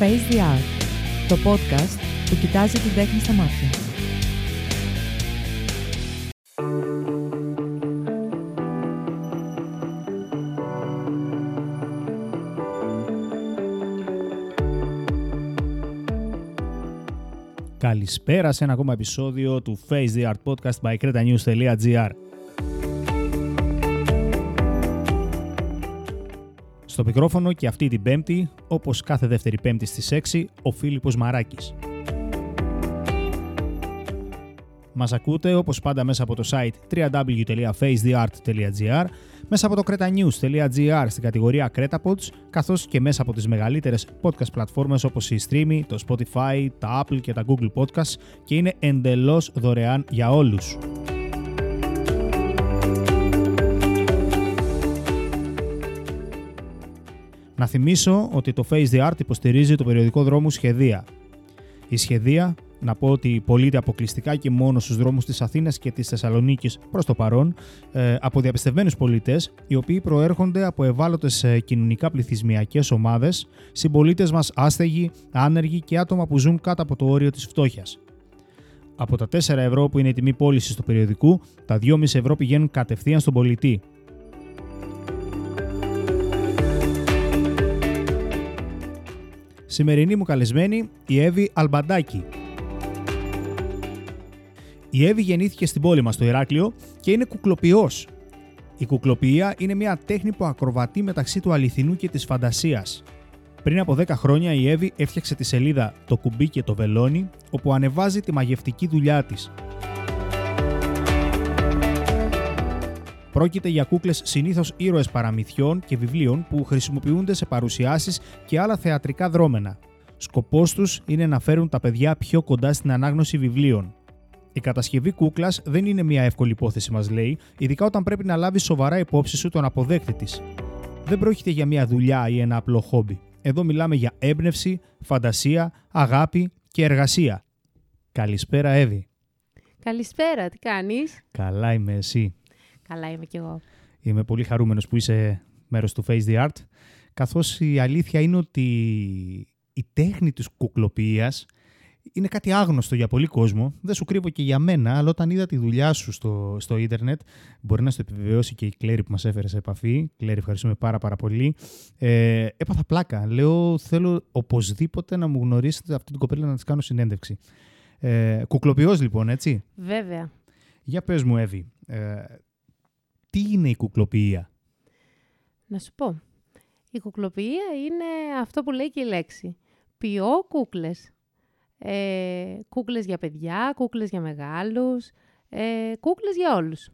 Face the Art, το podcast που κοιτάζει την τέχνη στα μάτια. Καλησπέρα σε ένα ακόμα επεισόδιο του Face the Art Podcast by cretanews.gr. Στο μικρόφωνο και αυτή την πέμπτη, όπως κάθε δεύτερη πέμπτη στις 6, ο Φίλιππος Μαράκης. Μας ακούτε όπως πάντα μέσα από το site www.facetheart.gr, μέσα από το cretanews.gr στην κατηγορία CretaPods, καθώς και μέσα από τις μεγαλύτερες podcast πλατφόρμες όπως η Streamy, το Spotify, τα Apple και τα Google Podcasts και είναι εντελώς δωρεάν για όλους. Να θυμίσω ότι το Face the Art υποστηρίζει το περιοδικό δρόμο Σχεδία. Η Σχεδία, να πω ότι πωλείται αποκλειστικά και μόνο στους δρόμους της Αθήνας και της Θεσσαλονίκης προς το παρόν ε, από διαπιστευμένους πολίτες, οι οποίοι προέρχονται από ευάλωτες ε, κοινωνικά πληθυσμιακές ομάδες, συμπολίτες μας άστεγοι, άνεργοι και άτομα που ζουν κάτω από το όριο της φτώχειας. Από τα 4 ευρώ που είναι η τιμή πώλησης του περιοδικού, τα 2,5 ευρώ πηγαίνουν κατευθείαν στον πολιτή, Σημερινή μου καλεσμένη η Εύη Αλμπαντάκη. Η Εύη γεννήθηκε στην πόλη μας στο Ηράκλειο και είναι κουκλοποιός. Η κουκλοποιία είναι μια τέχνη που ακροβατεί μεταξύ του αληθινού και της φαντασίας. Πριν από 10 χρόνια η Εύη έφτιαξε τη σελίδα «Το κουμπί και το βελόνι» όπου ανεβάζει τη μαγευτική δουλειά της. Πρόκειται για κούκλες συνήθως ήρωες παραμυθιών και βιβλίων που χρησιμοποιούνται σε παρουσιάσεις και άλλα θεατρικά δρόμενα. Σκοπός τους είναι να φέρουν τα παιδιά πιο κοντά στην ανάγνωση βιβλίων. Η κατασκευή κούκλας δεν είναι μια εύκολη υπόθεση, μας λέει, ειδικά όταν πρέπει να λάβει σοβαρά υπόψη σου τον αποδέκτη της. Δεν πρόκειται για μια δουλειά ή ένα απλό χόμπι. Εδώ μιλάμε για έμπνευση, φαντασία, αγάπη και εργασία. Καλησπέρα, Εύη. Καλησπέρα, τι κάνεις; Καλά είμαι εσύ. Καλά είμαι κι εγώ. Είμαι πολύ χαρούμενος που είσαι μέρος του Face the Art, καθώς η αλήθεια είναι ότι η τέχνη της κουκλοποιίας είναι κάτι άγνωστο για πολύ κόσμο. Δεν σου κρύβω και για μένα, αλλά όταν είδα τη δουλειά σου στο, στο ίντερνετ, μπορεί να στο επιβεβαιώσει και η Κλέρη που μας έφερε σε επαφή. Κλέρη, ευχαριστούμε πάρα πάρα πολύ. Ε, έπαθα πλάκα. Λέω, θέλω οπωσδήποτε να μου γνωρίσετε αυτή την κοπέλα να της κάνω συνέντευξη. Ε, κουκλοποιός λοιπόν, έτσι; Βέβαια. Για πες μου, Εύη, ε, τι είναι η κουκλοποιία; Να σου πω. Η κουκλοποιία είναι αυτό που λέει και η λέξη. Ποιώ κούκλες; Ε, κούκλες για παιδιά, κούκλες για μεγάλους, ε, κούκλες για όλους.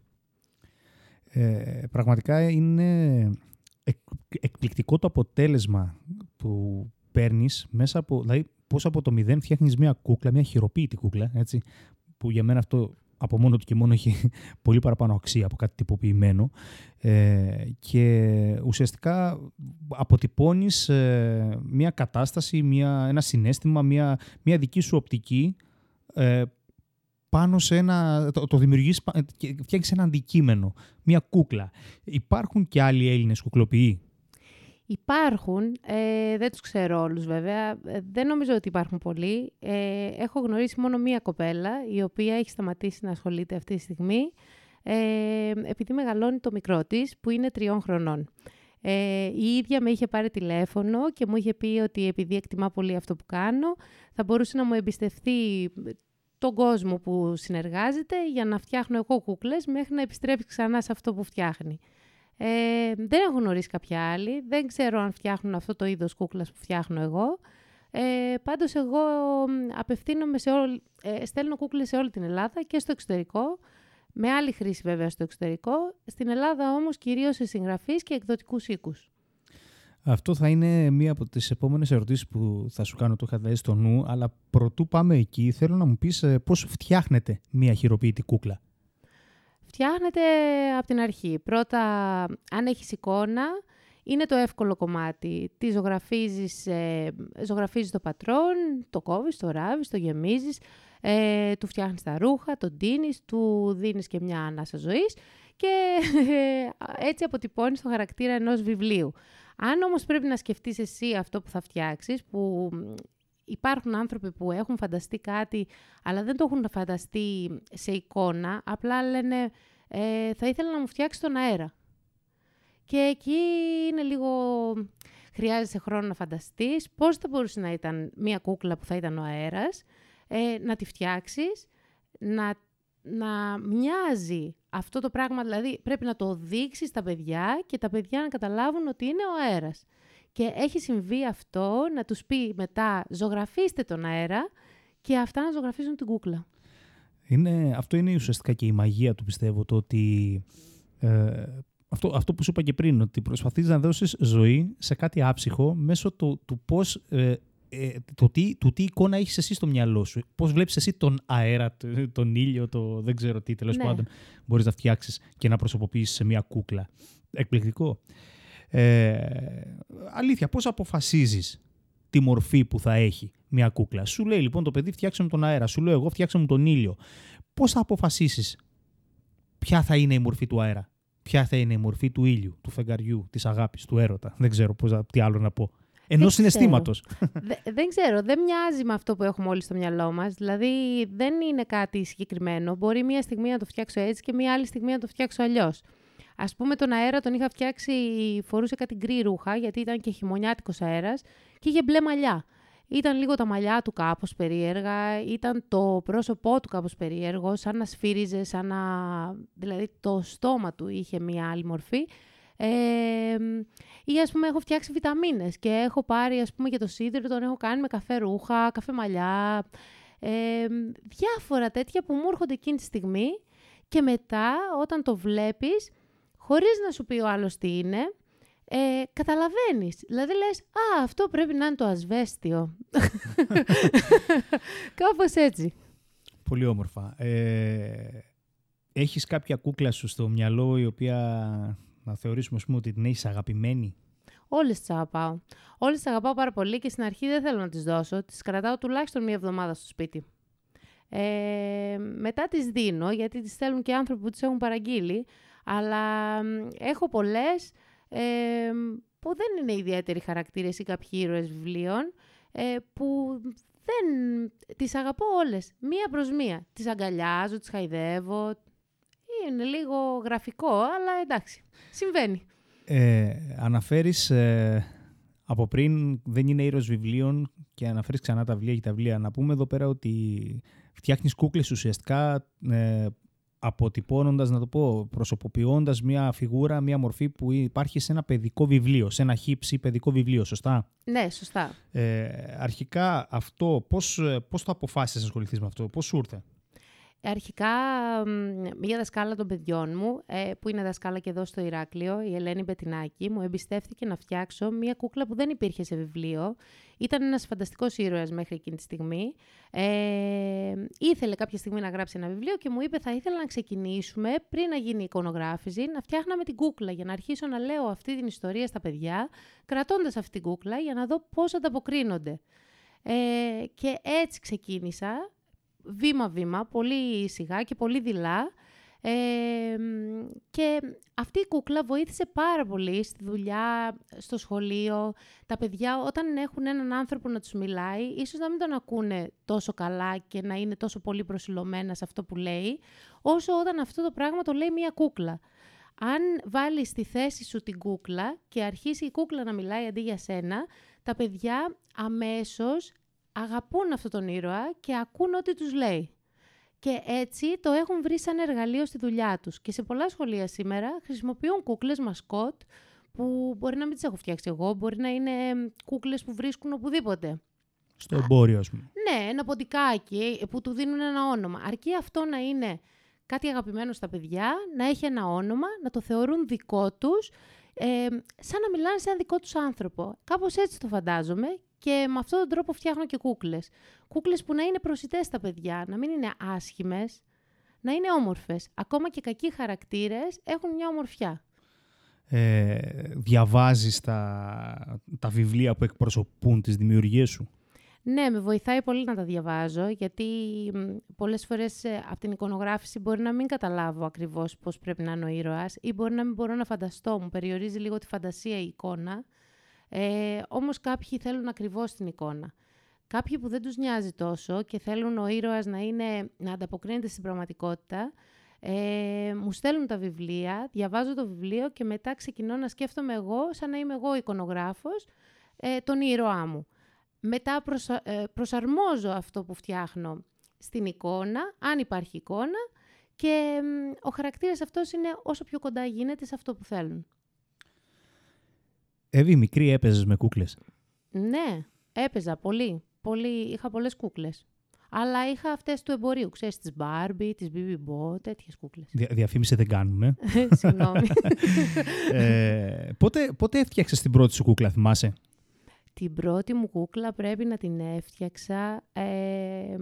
Ε, πραγματικά είναι εκπληκτικό το αποτέλεσμα που παίρνεις μέσα από, δηλαδή πώς από το μηδέν φτιάχνεις μια κούκλα, μια χειροποίητη κούκλα, έτσι, που για μένα αυτό από μόνο του και μόνο έχει πολύ παραπάνω αξία από κάτι τυποποιημένο ε, και ουσιαστικά αποτυπώνεις ε, μια κατάσταση, μια, ένα συνέστημα, μια, μια δική σου οπτική ε, πάνω σε ένα, το, το δημιουργείς και φτιάχνεις ένα αντικείμενο, μια κούκλα. Υπάρχουν και άλλοι Έλληνες κουκλοποιοί; Υπάρχουν, ε, δεν τους ξέρω όλους βέβαια, ε, δεν νομίζω ότι υπάρχουν πολλοί. Ε, έχω γνωρίσει μόνο μία κοπέλα, η οποία έχει σταματήσει να ασχολείται αυτή τη στιγμή, ε, επειδή μεγαλώνει το μικρό της, που είναι τριών χρονών. Ε, η ίδια με είχε πάρει τηλέφωνο και μου είχε πει ότι επειδή εκτιμά πολύ αυτό που κάνω, θα μπορούσε να μου εμπιστευτεί τον κόσμο που συνεργάζεται για να φτιάχνω εγώ κούκλες μέχρι να επιστρέψει ξανά σε αυτό που φτιάχνει. Ε, δεν έχω γνωρίσει κάποια άλλη. Δεν ξέρω αν φτιάχνουν αυτό το είδος κούκλας που φτιάχνω εγώ. Ε, πάντως εγώ απευθύνομαι σε όλη, ε, στέλνω κούκλες σε όλη την Ελλάδα και στο εξωτερικό. Με άλλη χρήση βέβαια στο εξωτερικό. Στην Ελλάδα όμως κυρίως σε συγγραφείς και εκδοτικούς οίκους. Αυτό θα είναι μία από τις επόμενες ερωτήσεις που θα σου κάνω, το είχα δέσει στο νου, αλλά προτού πάμε εκεί θέλω να μου πεις ε, πώς φτιάχνετε μία χειροποίητη κούκλα; Φτιάχνεται από την αρχή. Πρώτα, αν έχεις εικόνα, είναι το εύκολο κομμάτι. Τη ζωγραφίζεις, ε, ζωγραφίζεις το πατρόν, το κόβεις, το ράβεις, το γεμίζεις, ε, του φτιάχνεις τα ρούχα, τον τίνεις, του δίνεις και μια ανάσα ζωής και έτσι αποτυπώνεις το χαρακτήρα ενός βιβλίου. Αν όμως πρέπει να σκεφτείς εσύ αυτό που θα φτιάξεις, που υπάρχουν άνθρωποι που έχουν φανταστεί κάτι, αλλά δεν το έχουν φανταστεί σε εικόνα, απλά λένε ε, θα ήθελα να μου φτιάξει τον αέρα. Και εκεί είναι λίγο... Χρειάζεσαι χρόνο να φανταστείς πώς θα μπορούσε να ήταν μία κούκλα που θα ήταν ο αέρας, ε, να τη φτιάξεις, να, να μοιάζει αυτό το πράγμα, δηλαδή πρέπει να το δείξεις στα παιδιά και τα παιδιά να καταλάβουν ότι είναι ο αέρας. Και έχει συμβεί αυτό να τους πει μετά ζωγραφίστε τον αέρα και αυτά να ζωγραφίζουν την κούκλα. Είναι, αυτό είναι ουσιαστικά και η μαγεία του πιστεύω, το ότι ε, αυτό, αυτό που σου είπα και πριν, ότι προσπαθείς να δώσεις ζωή σε κάτι άψυχο μέσω του, του πώς, ε, ε, το τι, του τι εικόνα έχεις εσύ στο μυαλό σου. Πώς βλέπεις εσύ τον αέρα, τον ήλιο, το δεν ξέρω τι τέλος ναι. πάντων μπορείς να φτιάξεις και να προσωποποιήσεις σε μια κούκλα. Εκπληκτικό. Ε, αλήθεια, πώς αποφασίζεις τη μορφή που θα έχει μια κούκλα; Σου λέει λοιπόν το παιδί φτιάξε μου τον αέρα, σου λέω εγώ φτιάξε μου τον ήλιο. Πώς θα αποφασίσεις ποια θα είναι η μορφή του αέρα, ποια θα είναι η μορφή του ήλιου, του φεγγαριού, της αγάπης, του έρωτα; Δεν ξέρω πώς, τι άλλο να πω. Ενός συναισθήματος. δεν ξέρω, δεν μοιάζει με αυτό που έχουμε όλοι στο μυαλό μας. Δηλαδή, δεν είναι κάτι συγκεκριμένο. Μπορεί μία στιγμή να το φτιάξω έτσι και μία άλλη στιγμή να το φτιάξω αλλιώς. Α πούμε, τον αέρα τον είχα φτιάξει, φορούσε κάτι γκρι ρούχα, γιατί ήταν και χειμωνιάτικος αέρας και είχε μπλε μαλλιά. Ήταν λίγο τα μαλλιά του κάπως περίεργα, ήταν το πρόσωπό του κάπως περίεργο, σαν να σφύριζε, σαν να... δηλαδή το στόμα του είχε μία άλλη μορφή. Ε, ή ας πούμε έχω φτιάξει βιταμίνες και έχω πάρει ας πούμε και το σίδηρο, τον έχω κάνει με καφέ ρούχα, καφέ μαλλιά, ε, διάφορα τέτοια που μου έρχονται εκείνη τη στιγμή και μετά όταν το βλέπεις χωρίς να σου πει ο άλλος τι είναι, ε, καταλαβαίνεις. Δηλαδή λες, α, αυτό πρέπει να είναι το ασβέστιο. Κάπως έτσι. Πολύ όμορφα. Ε, έχεις κάποια κούκλα σου στο μυαλό η οποία να θεωρήσουμε πούμε, ότι την έχεις αγαπημένη; Όλες τις αγαπάω. Όλες τις αγαπάω πάρα πολύ και στην αρχή δεν θέλω να τις δώσω. Τις κρατάω τουλάχιστον μία εβδομάδα στο σπίτι. Ε, μετά τις δίνω, γιατί τις θέλουν και άνθρωποι που τις έχουν παραγγείλει. Αλλά έχω πολλές ε, που δεν είναι ιδιαίτεροι χαρακτήρες ή κάποιοι ήρωες βιβλίων, ε, που δεν... τις αγαπώ όλες, μία προς μία. Τις αγκαλιάζω, τις χαϊδεύω. Είναι λίγο γραφικό, αλλά εντάξει, συμβαίνει. Ε, αναφέρεις ε, από πριν δεν είναι ήρωες βιβλίων και αναφέρεις ξανά τα βιβλία και τα βιβλία. Να πούμε εδώ πέρα ότι φτιάχνεις κούκλες ουσιαστικά ε, αποτυπώνοντας, να το πω, προσωποποιώντας μια φιγούρα, μια μορφή που υπάρχει σε ένα παιδικό βιβλίο, σε ένα χύψη παιδικό βιβλίο, σωστά; Ναι, σωστά. Ε, αρχικά αυτό, πώς, πώς το αποφάσισες να ασχοληθείς με αυτό, πώς σου ήρθε; Αρχικά, μία δασκάλα των παιδιών μου, ε, που είναι δασκάλα και εδώ στο Ηράκλειο, η Ελένη Μπετινάκη, μου εμπιστεύτηκε να φτιάξω μία κούκλα που δεν υπήρχε σε βιβλίο. Ήταν ένας φανταστικός ήρωας μέχρι εκείνη τη στιγμή. Ε, ήθελε κάποια στιγμή να γράψει ένα βιβλίο και μου είπε θα ήθελα να ξεκινήσουμε πριν να γίνει η εικονογράφηση, να φτιάχναμε την κούκλα για να αρχίσω να λέω αυτή την ιστορία στα παιδιά, κρατώντας αυτή την κούκλα για να δω πώς ανταποκρίνονται. Ε, και έτσι ξεκίνησα βήμα-βήμα, πολύ σιγά και πολύ δειλά. και αυτή η κούκλα βοήθησε πάρα πολύ στη δουλειά, στο σχολείο. Τα παιδιά όταν έχουν έναν άνθρωπο να τους μιλάει, ίσως να μην τον ακούνε τόσο καλά και να είναι τόσο πολύ προσιλωμένα σε αυτό που λέει, όσο όταν αυτό το πράγμα το λέει μία κούκλα. Αν βάλεις στη θέση σου την κούκλα και αρχίσει η κούκλα να μιλάει αντί για σένα, τα παιδιά αμέσως αγαπούν αυτόν τον ήρωα και ακούν ό,τι τους λέει. Και έτσι το έχουν βρει σαν εργαλείο στη δουλειά τους. Και σε πολλά σχολεία σήμερα χρησιμοποιούν κούκλες μασκότ που μπορεί να μην τις έχω φτιάξει εγώ, μπορεί να είναι κούκλες που βρίσκουν οπουδήποτε. Στο εμπόριο, ας πούμε. Ναι, ένα ποντικάκι που του δίνουν ένα όνομα. Αρκεί αυτό να είναι κάτι αγαπημένο στα παιδιά, να έχει ένα όνομα, να το θεωρούν δικό τους, ε, σαν να μιλάνε σε ένα δικό τους άνθρωπο. Κάπως έτσι το φαντάζομαι και με αυτόν τον τρόπο φτιάχνω και κούκλες. Κούκλες που να είναι προσιτές στα παιδιά, να μην είναι άσχημες, να είναι όμορφες. Ακόμα και κακοί χαρακτήρες έχουν μια ομορφιά. Ε, διαβάζεις τα, τα βιβλία που εκπροσωπούν τις δημιουργίες σου; Ναι, με βοηθάει πολύ να τα διαβάζω, γιατί πολλές φορές ε, από την εικονογράφηση μπορεί να μην καταλάβω ακριβώς πώς πρέπει να είναι ο ήρωας ή μπορεί να μην μπορώ να φανταστώ, μου περιορίζει λίγο τη φαντασία η εικόνα. Ε, όμως κάποιοι θέλουν ακριβώς την εικόνα. Κάποιοι που δεν τους νοιάζει τόσο και θέλουν ο ήρωας να, είναι, να ανταποκρίνεται στην πραγματικότητα, ε, μου στέλνουν τα βιβλία, διαβάζω το βιβλίο και μετά ξεκινώ να σκέφτομαι εγώ, σαν να είμαι εγώ εικονογράφος, ε, τον ήρωά μου. Μετά ε, προσαρμόζω αυτό που φτιάχνω στην εικόνα, αν υπάρχει εικόνα, και ο χαρακτήρας αυτός είναι όσο πιο κοντά γίνεται σε αυτό που θέλουν. Εύη, μικρή έπαιζες με κούκλες. Ναι, έπαιζα πολύ. πολύ. Είχα πολλές κούκλες. Αλλά είχα αυτές του εμπορίου, ξέρεις, τις Barbie, τις BB Bo, τέτοιες κούκλες. Δια, διαφήμιση δεν κάνουμε. Συγγνώμη. ε, πότε, πότε έφτιαξες την πρώτη σου κούκλα, θυμάσαι; Την πρώτη μου κούκλα πρέπει να την έφτιαξα, ε,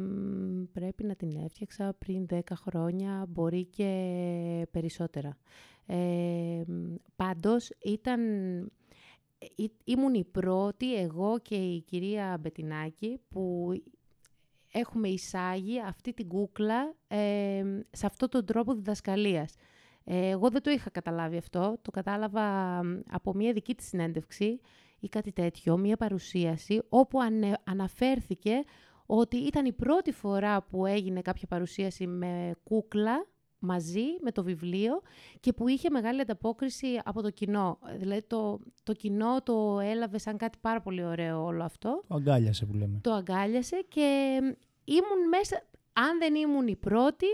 πρέπει να την έφτιαξα πριν 10 χρόνια, μπορεί και περισσότερα. Ε, πάντως ήταν, ήμουν η πρώτη, εγώ και η κυρία Μπετινάκη, που έχουμε εισάγει αυτή την κούκλα ε, σε αυτόν τον τρόπο διδασκαλίας. Ε, εγώ δεν το είχα καταλάβει αυτό, το κατάλαβα από μια δική της συνέντευξη ή κάτι τέτοιο, μία παρουσίαση όπου αναφέρθηκε ότι ήταν η πρώτη φορά που έγινε κάποια παρουσίαση με κούκλα μαζί με το βιβλίο και που είχε μεγάλη ανταπόκριση από το κοινό. Δηλαδή το, το κοινό το έλαβε σαν κάτι πάρα πολύ ωραίο όλο αυτό. Το αγκάλιασε που λέμε. Το αγκάλιασε και ήμουν μέσα, αν δεν ήμουν η πρώτη,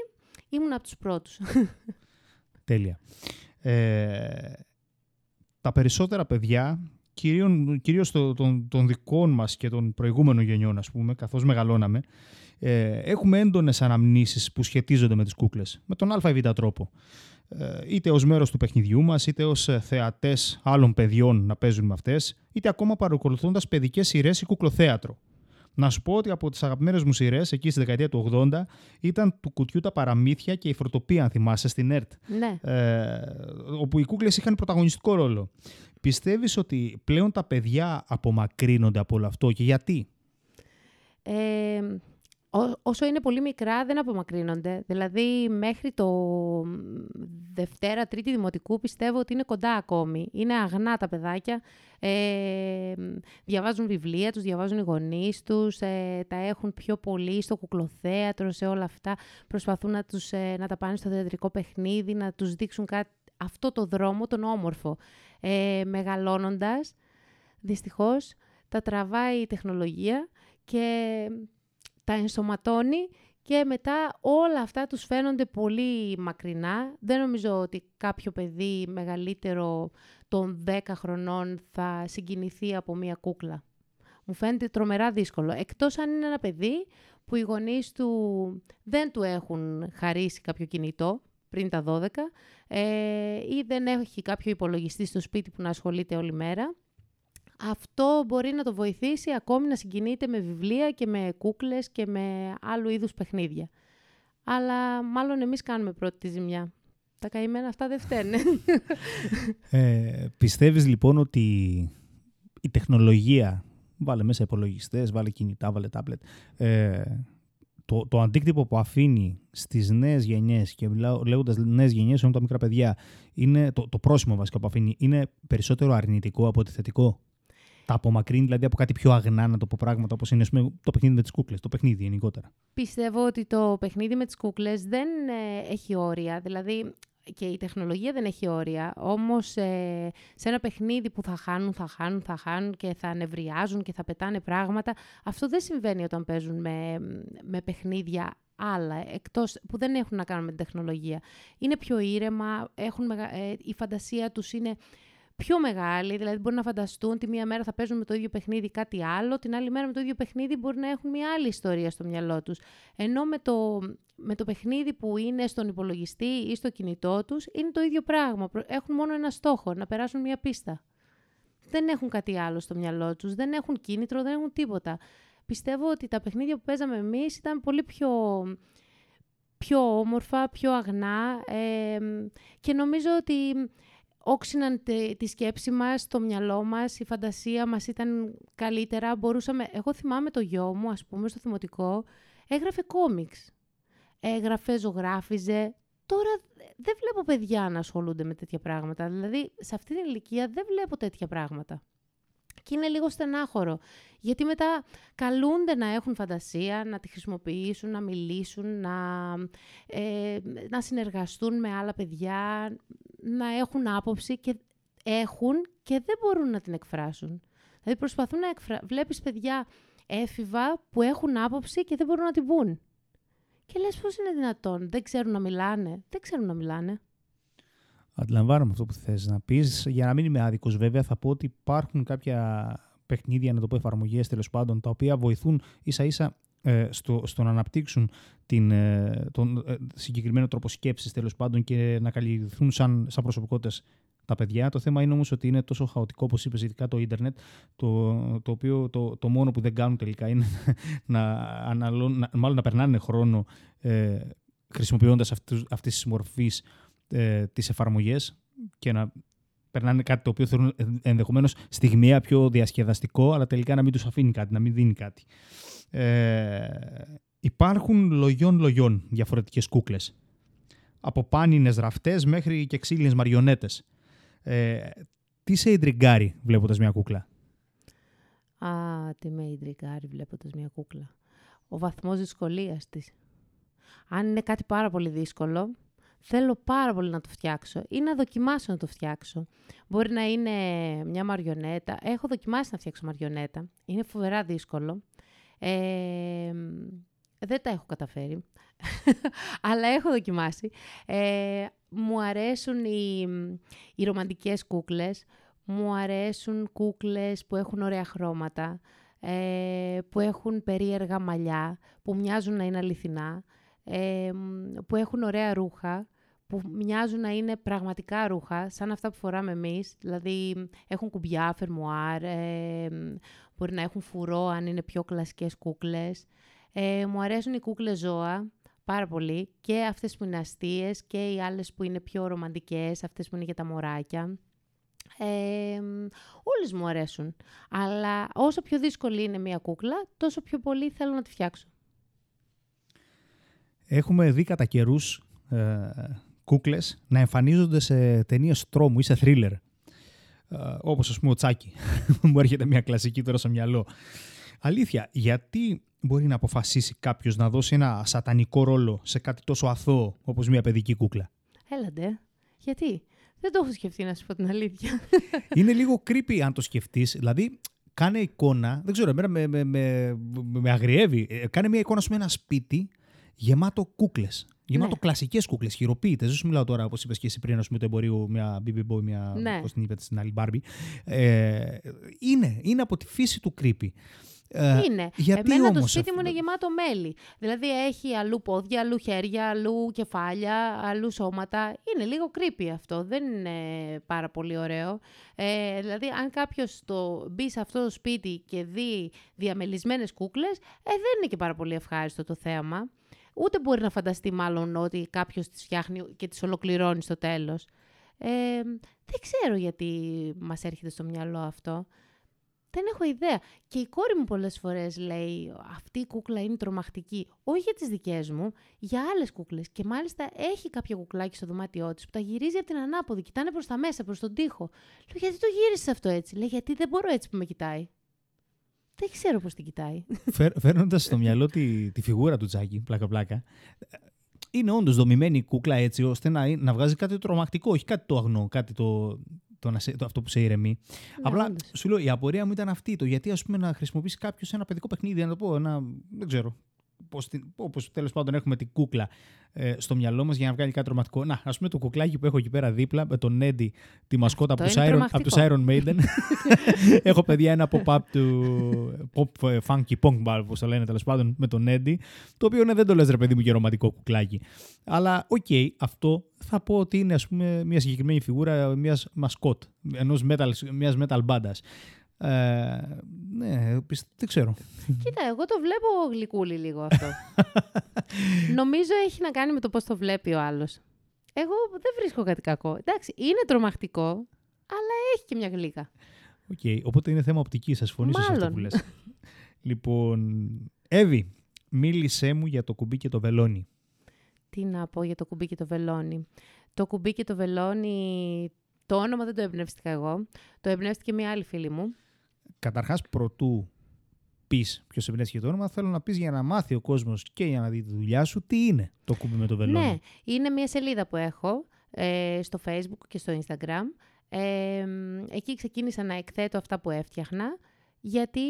ήμουν από τους πρώτους. Τέλεια. Ε, τα περισσότερα παιδιά κυρίως των, των δικών μας και των προηγούμενων γενιών, ας πούμε, καθώς μεγαλώναμε, ε, έχουμε έντονες αναμνήσεις που σχετίζονται με τις κούκλες, με τον ΑΒ τρόπο. Ε, είτε ως μέρος του παιχνιδιού μας, είτε ως ε, θεατές άλλων παιδιών να παίζουν με αυτές, είτε ακόμα παρακολουθώντας παιδικές σειρές ή κουκλοθέατρο. Να σου πω ότι από τις αγαπημένες μου σειρές εκεί στη δεκαετία του 80 ήταν του κουτιού τα παραμύθια και η φροντοπία, αν θυμάσαι, στην ΕΡΤ. Ναι. Ε, όπου οι κούκλες είχαν πρωταγωνιστικό ρόλο. Πιστεύεις ότι πλέον τα παιδιά απομακρύνονται από όλο αυτό και γιατί; Ε, όσο είναι πολύ μικρά δεν απομακρύνονται. Δηλαδή μέχρι το Δευτέρα, Τρίτη Δημοτικού πιστεύω ότι είναι κοντά ακόμη. Είναι αγνά τα παιδάκια. Ε, διαβάζουν βιβλία τους, διαβάζουν οι γονείς τους, ε, τα έχουν πιο πολύ στο κουκλοθέατρο, σε όλα αυτά. Προσπαθούν να, τους, ε, να τα πάνε στο θεατρικό παιχνίδι, να τους δείξουν κάτι, αυτό το δρόμο, τον όμορφο. Ε, μεγαλώνοντας, δυστυχώς, τα τραβάει η τεχνολογία και τα ενσωματώνει και μετά όλα αυτά τους φαίνονται πολύ μακρινά. Δεν νομίζω ότι κάποιο παιδί μεγαλύτερο των 10 χρονών θα συγκινηθεί από μία κούκλα. Μου φαίνεται τρομερά δύσκολο. Εκτός αν είναι ένα παιδί που οι γονείς του δεν του έχουν χαρίσει κάποιο κινητό πριν τα 12 ε, ή δεν έχει κάποιο υπολογιστή στο σπίτι που να ασχολείται όλη μέρα. Αυτό μπορεί να το βοηθήσει ακόμη να συγκινείται με βιβλία και με κούκλες και με άλλου είδους παιχνίδια. Αλλά μάλλον εμείς κάνουμε πρώτη τη ζημιά. Τα καημένα αυτά δεν φταίνε. Ε, πιστεύεις λοιπόν ότι η τεχνολογία, βάλε μέσα υπολογιστές, βάλε κινητά, βάλε τάμπλετ, ε, το, το αντίκτυπο που αφήνει στις νέες γενιές και λέγοντας νέες γενιές, ενώ τα μικρά παιδιά, είναι το, το πρόσημο βασικά που αφήνει, είναι περισσότερο αρνητικό από ότι θετικό; Τα απομακρύνει δηλαδή από κάτι πιο αγνά, να το πω πράγματα όπως είναι πούμε, το παιχνίδι με τις κούκλες, το παιχνίδι γενικότερα. Πιστεύω ότι το παιχνίδι με τις κούκλες δεν ε, έχει όρια. Δηλαδή και η τεχνολογία δεν έχει όρια. Όμως ε, σε ένα παιχνίδι που θα χάνουν, θα χάνουν, θα χάνουν και θα νευριάζουν και θα πετάνε πράγματα, αυτό δεν συμβαίνει όταν παίζουν με, με παιχνίδια άλλα, εκτός, που δεν έχουν να κάνουν με την τεχνολογία. Είναι πιο ήρεμα, έχουν, ε, η φαντασία τους είναι πιο μεγάλοι, δηλαδή μπορεί να φανταστούν τη μία μέρα θα παίζουν με το ίδιο παιχνίδι κάτι άλλο, την άλλη μέρα με το ίδιο παιχνίδι μπορεί να έχουν μια άλλη ιστορία στο μυαλό τους. Ενώ με το, με το παιχνίδι που είναι στον υπολογιστή ή στο κινητό τους είναι το ίδιο πράγμα. Έχουν μόνο ένα στόχο, να περάσουν μια πίστα. Δεν έχουν κάτι άλλο στο μυαλό τους, δεν έχουν κίνητρο, δεν έχουν τίποτα. Πιστεύω ότι τα παιχνίδια που παίζαμε εμείς ήταν πολύ πιο πιο όμορφα, πιο αγνά ε, και νομίζω ότι όξυναν τη σκέψη μας, το μυαλό μας, η φαντασία μας ήταν καλύτερα. Μπορούσαμε... Εγώ θυμάμαι το γιο μου, ας πούμε, στο δημοτικό, έγραφε κόμιξ. Έγραφε, ζωγράφιζε. Τώρα δεν βλέπω παιδιά να ασχολούνται με τέτοια πράγματα. Δηλαδή, σε αυτή την ηλικία δεν βλέπω τέτοια πράγματα. Και είναι λίγο στενάχωρο. Γιατί μετά καλούνται να έχουν φαντασία, να τη χρησιμοποιήσουν, να μιλήσουν, να, ε, να συνεργαστούν με άλλα παιδιά, να έχουν άποψη και έχουν και δεν μπορούν να την εκφράσουν. Δηλαδή προσπαθούν να εκφράσουν. Βλέπεις παιδιά έφηβα που έχουν άποψη και δεν μπορούν να την πούν. Και λες πώς είναι δυνατόν, δεν ξέρουν να μιλάνε. Δεν ξέρουν να μιλάνε. Αντιλαμβάνομαι αυτό που θες να πεις. Για να μην είμαι άδικος βέβαια θα πω ότι υπάρχουν κάποια παιχνίδια, να το πω εφαρμογές τέλος πάντων, τα οποία βοηθούν ίσα ίσα ε, στο, στο να αναπτύξουν την, ε, τον ε, συγκεκριμένο τρόπο σκέψης τέλος πάντων και να καλλιεργηθούν σαν, σαν προσωπικότητες τα παιδιά. Το θέμα είναι όμως ότι είναι τόσο χαοτικό όπως είπες ειδικά το ίντερνετ το, το οποίο το, το μόνο που δεν κάνουν τελικά είναι να, αναλών, να, μάλλον να περνάνε χρόνο ε, χρησιμοποιώντας αυτούς, αυτής της μορφής ε, τις εφαρμογές και να περνάνε κάτι το οποίο θεωρούν ενδεχομένως στιγμιαία πιο διασκεδαστικό, αλλά τελικά να μην τους αφήνει κάτι, να μην δίνει κάτι. Ε, υπάρχουν λογιών λογιών διαφορετικές κούκλες. Από πάνινες ραφτές μέχρι και ξύλινες μαριονέτες. Ε, τι σε ιντριγκάρει βλέποντας μια κούκλα; Α, τι με ιντριγκάρει βλέποντας μια κούκλα. Ο βαθμός δυσκολίας της. Αν είναι κάτι πάρα πολύ δύσκολο, θέλω πάρα πολύ να το φτιάξω ή να δοκιμάσω να το φτιάξω. Μπορεί να είναι μια μαριονέτα. Έχω δοκιμάσει να φτιάξω μαριονέτα. Είναι φοβερά δύσκολο. Ε, δεν τα έχω καταφέρει, αλλά έχω δοκιμάσει. Ε, μου αρέσουν οι, οι ρομαντικές κούκλες, μου αρέσουν κούκλες που έχουν ωραία χρώματα, ε, που έχουν περίεργα μαλλιά, που μοιάζουν να είναι αληθινά, ε, που έχουν ωραία ρούχα, που μοιάζουν να είναι πραγματικά ρούχα, σαν αυτά που φοράμε εμείς, δηλαδή έχουν κουμπιά, φερμουάρ, ε, μπορεί να έχουν φουρό αν είναι πιο κλασικές κούκλες. Ε, μου αρέσουν οι κούκλες ζώα πάρα πολύ και αυτές που είναι αστείες και οι άλλες που είναι πιο ρομαντικές, αυτές που είναι για τα μωράκια. Ε, όλες μου αρέσουν. Αλλά όσο πιο δύσκολη είναι μια κούκλα, τόσο πιο πολύ θέλω να τη φτιάξω. Έχουμε δει κατά καιρούς ε, κούκλες να εμφανίζονται σε ταινίες τρόμου ή σε θρίλερ. Ε, όπως ας πούμε ο Τσάκη. Μου έρχεται μια κλασική τώρα στο μυαλό. Αλήθεια, γιατί μπορεί να αποφασίσει κάποιος να δώσει ένα σατανικό ρόλο σε κάτι τόσο αθώο όπως μια παιδική κούκλα; Έλαντε. Γιατί; Δεν το έχω σκεφτεί να σου πω την αλήθεια. Είναι λίγο creepy αν το σκεφτείς. Δηλαδή, κάνε εικόνα, δεν ξέρω, εμένα με, με, με, με αγριεύει. Ε, κάνε μια εικόνα σου με ένα σπίτι γεμάτο κούκλες. Γεμάτο ναι. κλασικές κούκλες, χειροποίητες. Δεν σου μιλάω τώρα, όπως είπες και εσύ πριν, ας πούμε, το εμπορίο, μια BB Boy, μια. Ναι. Πώς την είπατε στην άλλη Barbie. Ε, είναι, είναι από τη φύση του creepy. Ε, είναι. Γιατί Εμένα το σπίτι μου είναι γεμάτο μέλι. Δηλαδή έχει αλλού πόδια, αλλού χέρια, αλλού κεφάλια, αλλού σώματα. Είναι λίγο creepy αυτό. Δεν είναι πάρα πολύ ωραίο. Ε, δηλαδή, αν κάποιος μπει σε αυτό το σπίτι και δει διαμελισμένες κούκλες, ε, δεν είναι και πάρα πολύ ευχάριστο το θέαμα. Ούτε μπορεί να φανταστεί μάλλον ότι κάποιος τις φτιάχνει και τις ολοκληρώνει στο τέλος. Ε, δεν ξέρω γιατί μας έρχεται στο μυαλό αυτό. Δεν έχω ιδέα. Και η κόρη μου πολλές φορές λέει αυτή η κούκλα είναι τρομακτική. Όχι για τις δικές μου, για άλλες κούκλες. Και μάλιστα έχει κάποια κουκλάκι στο δωμάτιό της που τα γυρίζει από την ανάποδη. Κοιτάνε προς τα μέσα, προς τον τοίχο. Λέω γιατί το γύρισες αυτό έτσι; Λέει γιατί δεν μπορώ έτσι που με κοιτάει. Δεν ξέρω πώς την κοιτάει. Φέρνοντας στο μυαλό τη, τη φιγούρα του Τζάκη, πλάκα-πλάκα, είναι όντως δομημένη η κούκλα έτσι ώστε να, να βγάζει κάτι τρομακτικό, όχι κάτι το αγνό, κάτι το, το, το, αυτό που σε ηρεμεί. Ναι, Απλά όντως. σου λέω, η απορία μου ήταν αυτή. Το γιατί ας πούμε, να χρησιμοποιήσει κάποιος ένα παιδικό παιχνίδι, να το πω, ένα, δεν ξέρω, όπως τέλος πάντων έχουμε την κούκλα ε, στο μυαλό μας για να βγάλει κάτι τρομακτικό. Να, ας πούμε το κουκλάκι που έχω εκεί πέρα δίπλα με τον Νέντι, τη μασκότα από τους, Iron, από τους Iron Maiden. έχω παιδιά ένα pop-up του pop ε, funky punk bar, όπως το λένε τέλος πάντων, με τον Νέντι, το οποίο ναι, δεν το λες ρε παιδί μου και ρομαντικό κουκλάκι. Αλλά ok, okay, αυτό θα πω ότι είναι ας πούμε μια συγκεκριμένη φιγούρα μιας μασκότ, ενός metal, μιας metal μπάντας. Ε, ναι, δεν ξέρω. Κοίτα, εγώ το βλέπω γλυκούλι λίγο αυτό. Νομίζω έχει να κάνει με το πώς το βλέπει ο άλλος. Εγώ δεν βρίσκω κάτι κακό. Εντάξει, είναι τρομακτικό, αλλά έχει και μια γλύκα. Ok, okay, οπότε είναι θέμα οπτικής, θα συμφωνήσω σε αυτό που λες. λοιπόν, Εύη, μίλησέ μου για το κουμπί και το βελόνι. Τι να πω για το κουμπί και το βελόνι. Το κουμπί και το βελόνι, το όνομα δεν το εμπνεύστηκα εγώ. Το εμπνεύστηκε μια άλλη φίλη μου. Καταρχάς, πρωτού πεις ποιος εμπνεύστηκε το όνομα, θέλω να πεις για να μάθει ο κόσμος και για να δει τη δουλειά σου τι είναι το κούμπι με το βελόνι. Ναι, είναι μια σελίδα που έχω ε, στο Facebook και στο Instagram. Ε, εκεί ξεκίνησα να εκθέτω αυτά που έφτιαχνα, γιατί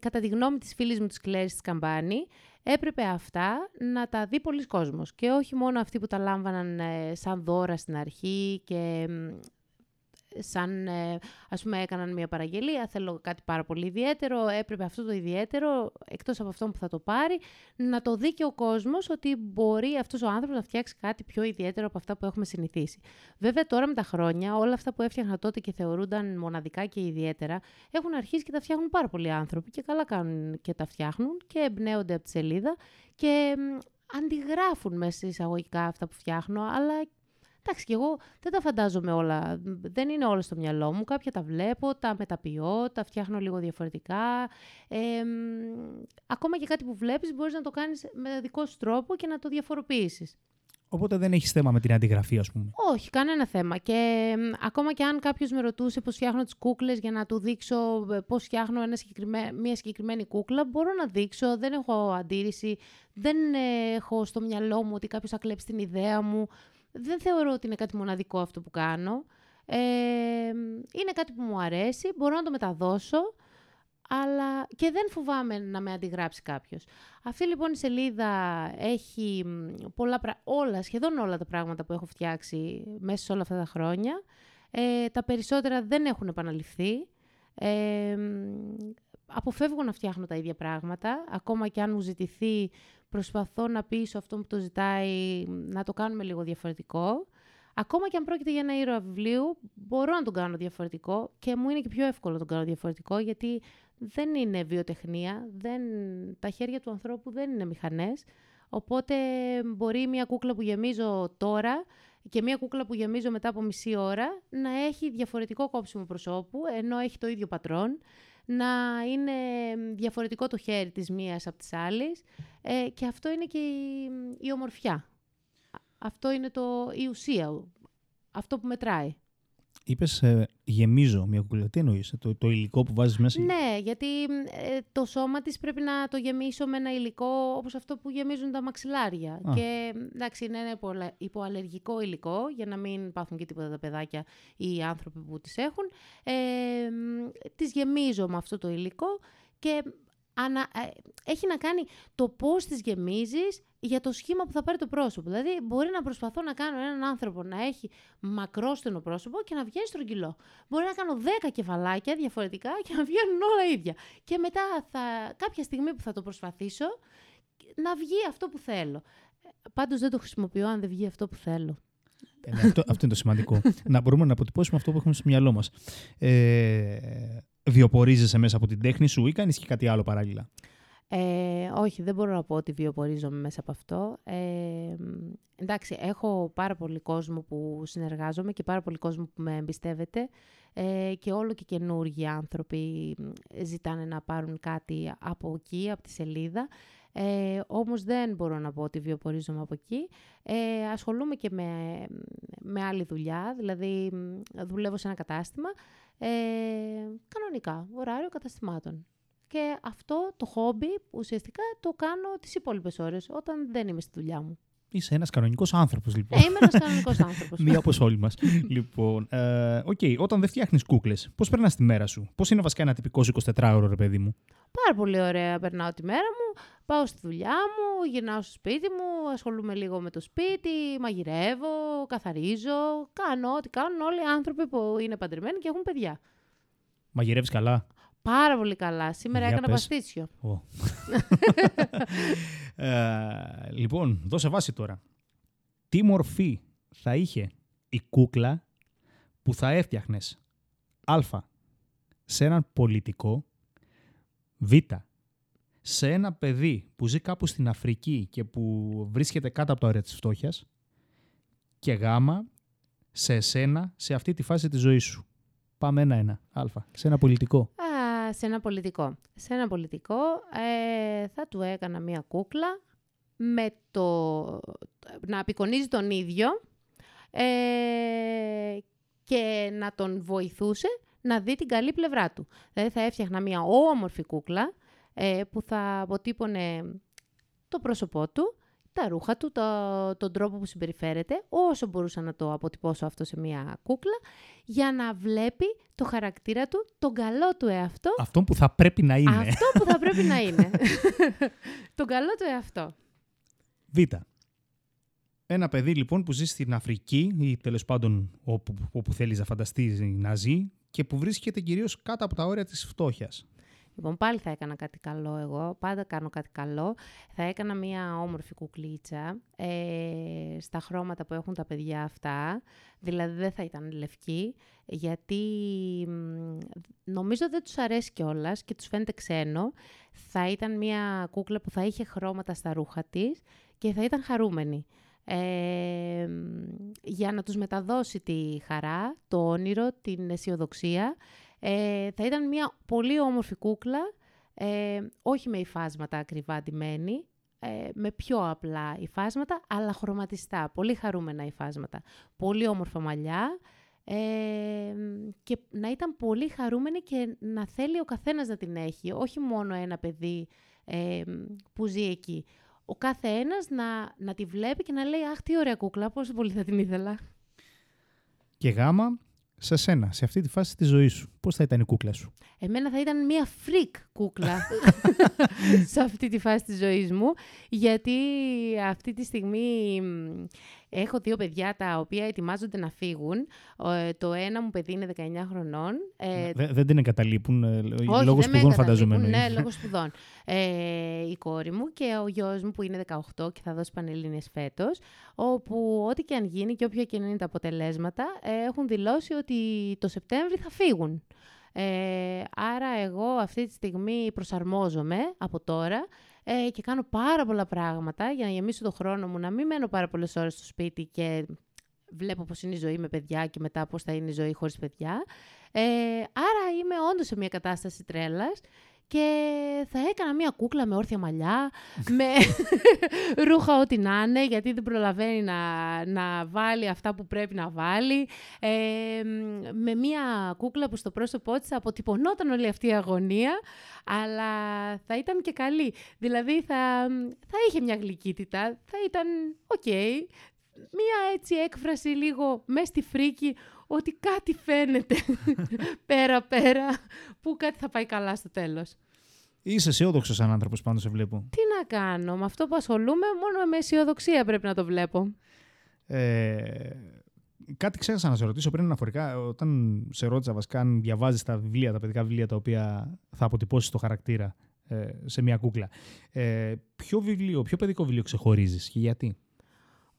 κατά τη γνώμη της φίλης μου της Κλέρης της Καμπάνη, έπρεπε αυτά να τα δει πολλοί κόσμος και όχι μόνο αυτοί που τα λάμβαναν ε, σαν δώρα στην αρχή και σαν, ε, ας πούμε, έκαναν μια παραγγελία, θέλω κάτι πάρα πολύ ιδιαίτερο, έπρεπε αυτό το ιδιαίτερο, εκτός από αυτό που θα το πάρει, να το δει και ο κόσμος ότι μπορεί αυτός ο άνθρωπος να φτιάξει κάτι πιο ιδιαίτερο από αυτά που έχουμε συνηθίσει. Βέβαια τώρα με τα χρόνια, όλα αυτά που έφτιαχνα τότε και θεωρούνταν μοναδικά και ιδιαίτερα, έχουν αρχίσει και τα φτιάχνουν πάρα πολλοί άνθρωποι και καλά κάνουν και τα φτιάχνουν και εμπνέονται από τη σελίδα και αντιγράφουν μέσα εισαγωγικά αυτά που φτιάχνω, αλλά Εντάξει, και εγώ δεν τα φαντάζομαι όλα. Δεν είναι όλα στο μυαλό μου. Κάποια τα βλέπω, τα μεταποιώ, τα φτιάχνω λίγο διαφορετικά. Ε, ακόμα και κάτι που βλέπεις μπορείς να το κάνεις με δικό σου τρόπο και να το διαφοροποιήσεις. Οπότε δεν έχεις θέμα με την αντιγραφή, ας πούμε. Όχι, κανένα θέμα. Και ακόμα και αν κάποιος με ρωτούσε πώς φτιάχνω τις κούκλες για να του δείξω ε, πώς φτιάχνω ένα μια συγκεκριμένη κούκλα, μπορώ να δείξω. Δεν έχω αντίρρηση. Δεν έχω στο μυαλό μου ότι κάποιος θα κλέψει την ιδέα μου δεν θεωρώ ότι είναι κάτι μοναδικό αυτό που κάνω. Ε, είναι κάτι που μου αρέσει, μπορώ να το μεταδώσω, αλλά και δεν φοβάμαι να με αντιγράψει κάποιος. Αυτή λοιπόν η σελίδα έχει πολλά, όλα, σχεδόν όλα τα πράγματα που έχω φτιάξει μέσα σε όλα αυτά τα χρόνια. Ε, τα περισσότερα δεν έχουν επαναληφθεί. Ε, αποφεύγω να φτιάχνω τα ίδια πράγματα, ακόμα και αν μου ζητηθεί προσπαθώ να πείσω αυτό που το ζητάει να το κάνουμε λίγο διαφορετικό. Ακόμα και αν πρόκειται για ένα ήρωα βιβλίου, μπορώ να τον κάνω διαφορετικό και μου είναι και πιο εύκολο να τον κάνω διαφορετικό, γιατί δεν είναι βιοτεχνία, δεν... τα χέρια του ανθρώπου δεν είναι μηχανές, οπότε μπορεί μια κούκλα που γεμίζω τώρα και μια κούκλα που γεμίζω μετά από μισή ώρα να έχει διαφορετικό κόψιμο προσώπου, ενώ έχει το ίδιο πατρόν να είναι διαφορετικό το χέρι της μίας από της άλλης ε, και αυτό είναι και η, ομορφιά. Αυτό είναι το, η ουσία, αυτό που μετράει. Είπες ε, γεμίζω μια κουκουλιά. Τι εννοείς, το, το υλικό που βάζεις μέσα; Ναι, γιατί ε, το σώμα της πρέπει να το γεμίσω με ένα υλικό όπως αυτό που γεμίζουν τα μαξιλάρια. Και εντάξει, είναι ένα υποαλλεργικό υλικό για να μην πάθουν και τίποτα τα παιδάκια ή οι άνθρωποι που τις έχουν. Ε, τις γεμίζω με αυτό το υλικό και ανα, ε, έχει να κάνει το πώς τις γεμίζεις για το σχήμα που θα πάρει το πρόσωπο. Δηλαδή, μπορεί να προσπαθώ να κάνω έναν άνθρωπο να έχει μακρόστενο πρόσωπο και να βγαίνει στρογγυλό. Μπορεί να κάνω 10 κεφαλάκια διαφορετικά και να βγαίνουν όλα ίδια. Και μετά, θα, κάποια στιγμή που θα το προσπαθήσω, να βγει αυτό που θέλω. Πάντως δεν το χρησιμοποιώ αν δεν βγει αυτό που θέλω. Ε, ναι, αυτό, αυτό είναι το σημαντικό. να μπορούμε να αποτυπώσουμε αυτό που έχουμε στο μυαλό μας. Ε, βιοπορίζεσαι μέσα από την τέχνη σου ή κάνεις και κάτι άλλο παράλληλα; Ε, όχι, δεν μπορώ να πω ότι βιοπορίζομαι μέσα από αυτό. Ε, εντάξει, έχω πάρα πολύ κόσμο που συνεργάζομαι και πάρα πολύ κόσμο που με εμπιστεύεται ε, και όλο και καινούργιοι άνθρωποι ζητάνε να πάρουν κάτι από εκεί, από τη σελίδα. Ε, όμως δεν μπορώ να πω ότι βιοπορίζομαι από εκεί. Ε, ασχολούμαι και με, με άλλη δουλειά, δηλαδή δουλεύω σε ένα κατάστημα, ε, κανονικά, ωράριο καταστημάτων. Και αυτό το χόμπι ουσιαστικά το κάνω τις υπόλοιπες ώρες, όταν δεν είμαι στη δουλειά μου. Είσαι ένας κανονικός άνθρωπος, λοιπόν. Ε, είμαι ένας κανονικός άνθρωπος. Μία όπως όλοι μας. λοιπόν, ε, okay, όταν δεν φτιάχνεις κούκλες, πώς περνάς τη μέρα σου, Πώς είναι βασικά ένα τυπικό 24ωρο, ρε παιδί μου; Πάρα πολύ ωραία περνάω τη μέρα μου. Πάω στη δουλειά μου, γυρνάω στο σπίτι μου, ασχολούμαι λίγο με το σπίτι, μαγειρεύω, καθαρίζω. Κάνω ό,τι κάνουν όλοι οι άνθρωποι που είναι παντρεμένοι και έχουν παιδιά. Μαγειρεύεις καλά; Πάρα πολύ καλά. Σήμερα έκανα παστίτσιο. ε, λοιπόν, δώσε βάση τώρα. Τι μορφή θα είχε η κούκλα που θα έφτιαχνες; Α. σε έναν πολιτικό β. σε ένα παιδί που ζει κάπου στην Αφρική και που βρίσκεται κάτω από το αέρα της φτώχειας και γ. σε εσένα σε αυτή τη φάση της ζωής σου. Πάμε ένα-ένα. Α. Σε ένα πολιτικό σε ένα πολιτικό. Σε ένα πολιτικό ε, θα του έκανα μία κούκλα με το να απεικονίζει τον ίδιο ε, και να τον βοηθούσε να δει την καλή πλευρά του. Δηλαδή θα έφτιαχνα μια όμορφη κούκλα ε, που θα αποτύπωνε το πρόσωπό του, τα ρούχα του, το, τον τρόπο που συμπεριφέρεται, όσο μπορούσα να το αποτυπώσω αυτό σε μια κούκλα, για να βλέπει το χαρακτήρα του, τον καλό του εαυτό. Αυτό που θα πρέπει να είναι. Αυτό που θα πρέπει να είναι. τον καλό του εαυτό. Β. Ένα παιδί λοιπόν που ζει στην Αφρική ή τέλος πάντων όπου, όπου θέλεις να φανταστείς να ζει και που βρίσκεται κυρίως κάτω από τα όρια της φτώχειας. Λοιπόν, πάλι θα έκανα κάτι καλό εγώ. Πάντα κάνω κάτι καλό. Θα έκανα μία όμορφη κουκλίτσα ε, στα χρώματα που έχουν τα παιδιά αυτά. Δηλαδή δεν θα ήταν λευκή, γιατί νομίζω δεν τους αρέσει κιόλας και τους φαίνεται ξένο. Θα ήταν μία κούκλα που θα είχε χρώματα στα ρούχα της και θα ήταν χαρούμενη. Ε, για να τους μεταδώσει τη χαρά, το όνειρο, την αισιοδοξία ε, θα ήταν μια πολύ όμορφη κούκλα, ε, όχι με υφάσματα ακριβά ντυμένη, ε, με πιο απλά υφάσματα, αλλά χρωματιστά, πολύ χαρούμενα υφάσματα. Πολύ όμορφα μαλλιά ε, και να ήταν πολύ χαρούμενη και να θέλει ο καθένας να την έχει, όχι μόνο ένα παιδί ε, που ζει εκεί. Ο κάθε ένας να, να τη βλέπει και να λέει «Αχ, τι ωραία κούκλα, πόσο πολύ θα την ήθελα». Και γάμα, σε σένα, σε αυτή τη φάση της ζωής σου, πώς θα ήταν η κούκλα σου; Εμένα θα ήταν μια freak κούκλα σε αυτή τη φάση της ζωής μου, γιατί αυτή τη στιγμή Έχω δύο παιδιά τα οποία ετοιμάζονται να φύγουν. Ε, το ένα μου παιδί είναι 19 χρονών. Ε, δεν την εγκαταλείπουν ε, λόγω σπουδών φανταζόμενο. Ναι, λόγω σπουδών. Ε, η κόρη μου και ο γιος μου που είναι 18 και θα δώσει πανελλήνιες φέτος, όπου ό,τι και αν γίνει και όποια και είναι τα αποτελέσματα, έχουν δηλώσει ότι το Σεπτέμβρη θα φύγουν. Ε, άρα εγώ αυτή τη στιγμή προσαρμόζομαι από τώρα ε, και κάνω πάρα πολλά πράγματα για να γεμίσω το χρόνο μου, να μην μένω πάρα πολλές ώρες στο σπίτι και βλέπω πώς είναι η ζωή με παιδιά και μετά πώς θα είναι η ζωή χωρίς παιδιά. Ε, άρα είμαι όντως σε μια κατάσταση τρέλας και θα έκανα μία κούκλα με όρθια μαλλιά, με ρούχα ό,τι να είναι, γιατί δεν προλαβαίνει να, να βάλει αυτά που πρέπει να βάλει. Ε, με μία κούκλα που στο πρόσωπό της αποτυπωνόταν όλη αυτή η αγωνία, αλλά θα ήταν και καλή. Δηλαδή θα, θα είχε μια γλυκύτητα, θα ήταν οκ. Μία έτσι έκφραση λίγο μέσα στη φρίκη ότι κάτι φαίνεται πέρα-πέρα που κάτι θα πάει καλά στο τέλος. Είσαι αισιόδοξος σαν άνθρωπος, πάντως σε βλέπω. Τι να κάνω, με αυτό που ασχολούμαι, μόνο με αισιοδοξία πρέπει να το βλέπω. Ε, κάτι ξέχασα να σε ρωτήσω πριν αναφορικά. Όταν σε ρώτησα βασικά αν διαβάζεις τα βιβλία, τα παιδικά βιβλία τα οποία θα αποτυπώσεις το χαρακτήρα ε, σε μια κούκλα. Ε, ποιο βιβλίο, ποιο παιδικό βιβλίο ξεχωρίζεις και γιατί;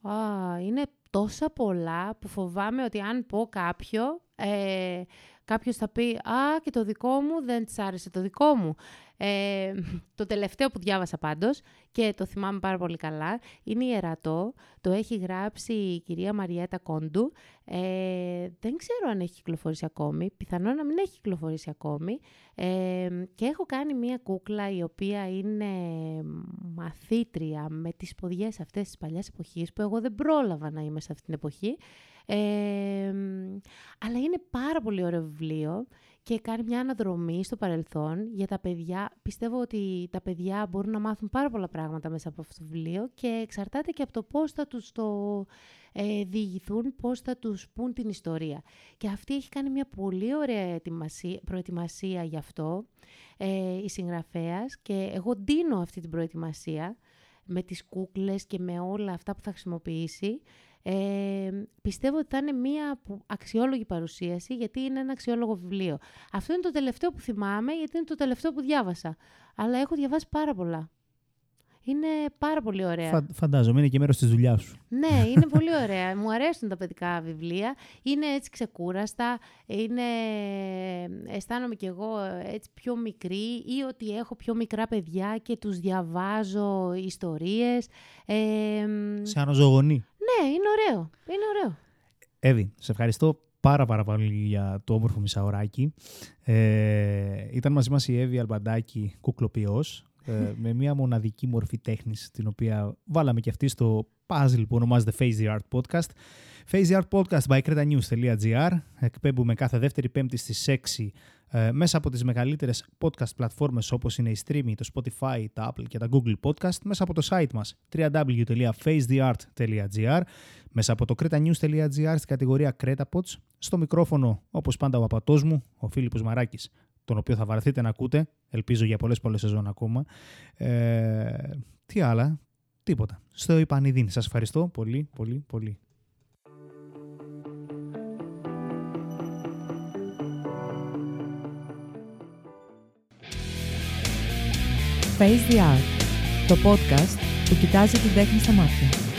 Α, είναι τόσα πολλά που φοβάμαι ότι αν πω κάποιο, ε, κάποιος θα πει «Α, και το δικό μου δεν της άρεσε το δικό μου». Ε, το τελευταίο που διάβασα πάντως και το θυμάμαι πάρα πολύ καλά είναι «Ιερατό». Το έχει γράψει η κυρία Μαριέτα Κόντου. Ε, δεν ξέρω αν έχει κυκλοφορήσει ακόμη. Πιθανόν να μην έχει κυκλοφορήσει ακόμη. Ε, και έχω κάνει μία κούκλα η οποία είναι μαθήτρια με τις ποδιές αυτές της παλιάς εποχής που εγώ δεν πρόλαβα να είμαι σε αυτή την εποχή. Ε, αλλά είναι πάρα πολύ ωραίο βιβλίο και κάνει μια αναδρομή στο παρελθόν για τα παιδιά. Πιστεύω ότι τα παιδιά μπορούν να μάθουν πάρα πολλά πράγματα μέσα από αυτό το βιβλίο και εξαρτάται και από το πώς θα τους το ε, διηγηθούν, πώς θα τους πούν την ιστορία. Και αυτή έχει κάνει μια πολύ ωραία προετοιμασία γι' αυτό ε, η συγγραφέας και εγώ ντύνω αυτή την προετοιμασία με τις κούκλες και με όλα αυτά που θα χρησιμοποιήσει ε, πιστεύω ότι θα είναι μια αξιόλογη παρουσίαση, γιατί είναι ένα αξιόλογο βιβλίο. Αυτό είναι το τελευταίο που θυμάμαι, γιατί είναι το τελευταίο που διάβασα. Αλλά έχω διαβάσει πάρα πολλά. Είναι πάρα πολύ ωραία. Φα, φαντάζομαι, είναι και μέρος της δουλειάς σου. Ναι, είναι πολύ ωραία. Μου αρέσουν τα παιδικά βιβλία. Είναι έτσι ξεκούραστα. Είναι... Αισθάνομαι κι εγώ έτσι πιο μικρή ή ότι έχω πιο μικρά παιδιά και τους διαβάζω ιστορίες. Ε, σε αναζωογονεί. Ναι, είναι ωραίο. Είναι ωραίο. Εύη, σε ευχαριστώ πάρα πάρα πολύ για το όμορφο μισάωράκι. Ε, ήταν μαζί μας η Εύη Αλμπαντάκη, κουκλοποιός. Ε, με μια μοναδική μορφή τέχνης την οποία βάλαμε και αυτή στο puzzle που ονομάζεται Face the Art Podcast. Face the Art Podcast by cretanews.gr εκπέμπουμε κάθε δεύτερη πέμπτη στις 6 ε, μέσα από τις μεγαλύτερες podcast πλατφόρμες όπως είναι η Streamy, το Spotify, τα Apple και τα Google Podcast, μέσα από το site μας www.facetheart.gr, μέσα από το cretanews.gr στην κατηγορία CretaPods, στο μικρόφωνο όπως πάντα ο απατός μου, ο Φίλιππος Μαράκης, τον οποίο θα βαρεθείτε να ακούτε, ελπίζω για πολλές πολλές σεζόν ακόμα. Ε, τι άλλα, τίποτα. Στο Ιπανιδίν. Σας ευχαριστώ πολύ, πολύ, πολύ. Face the Art, το podcast που κοιτάζει την τέχνη στα μάτια.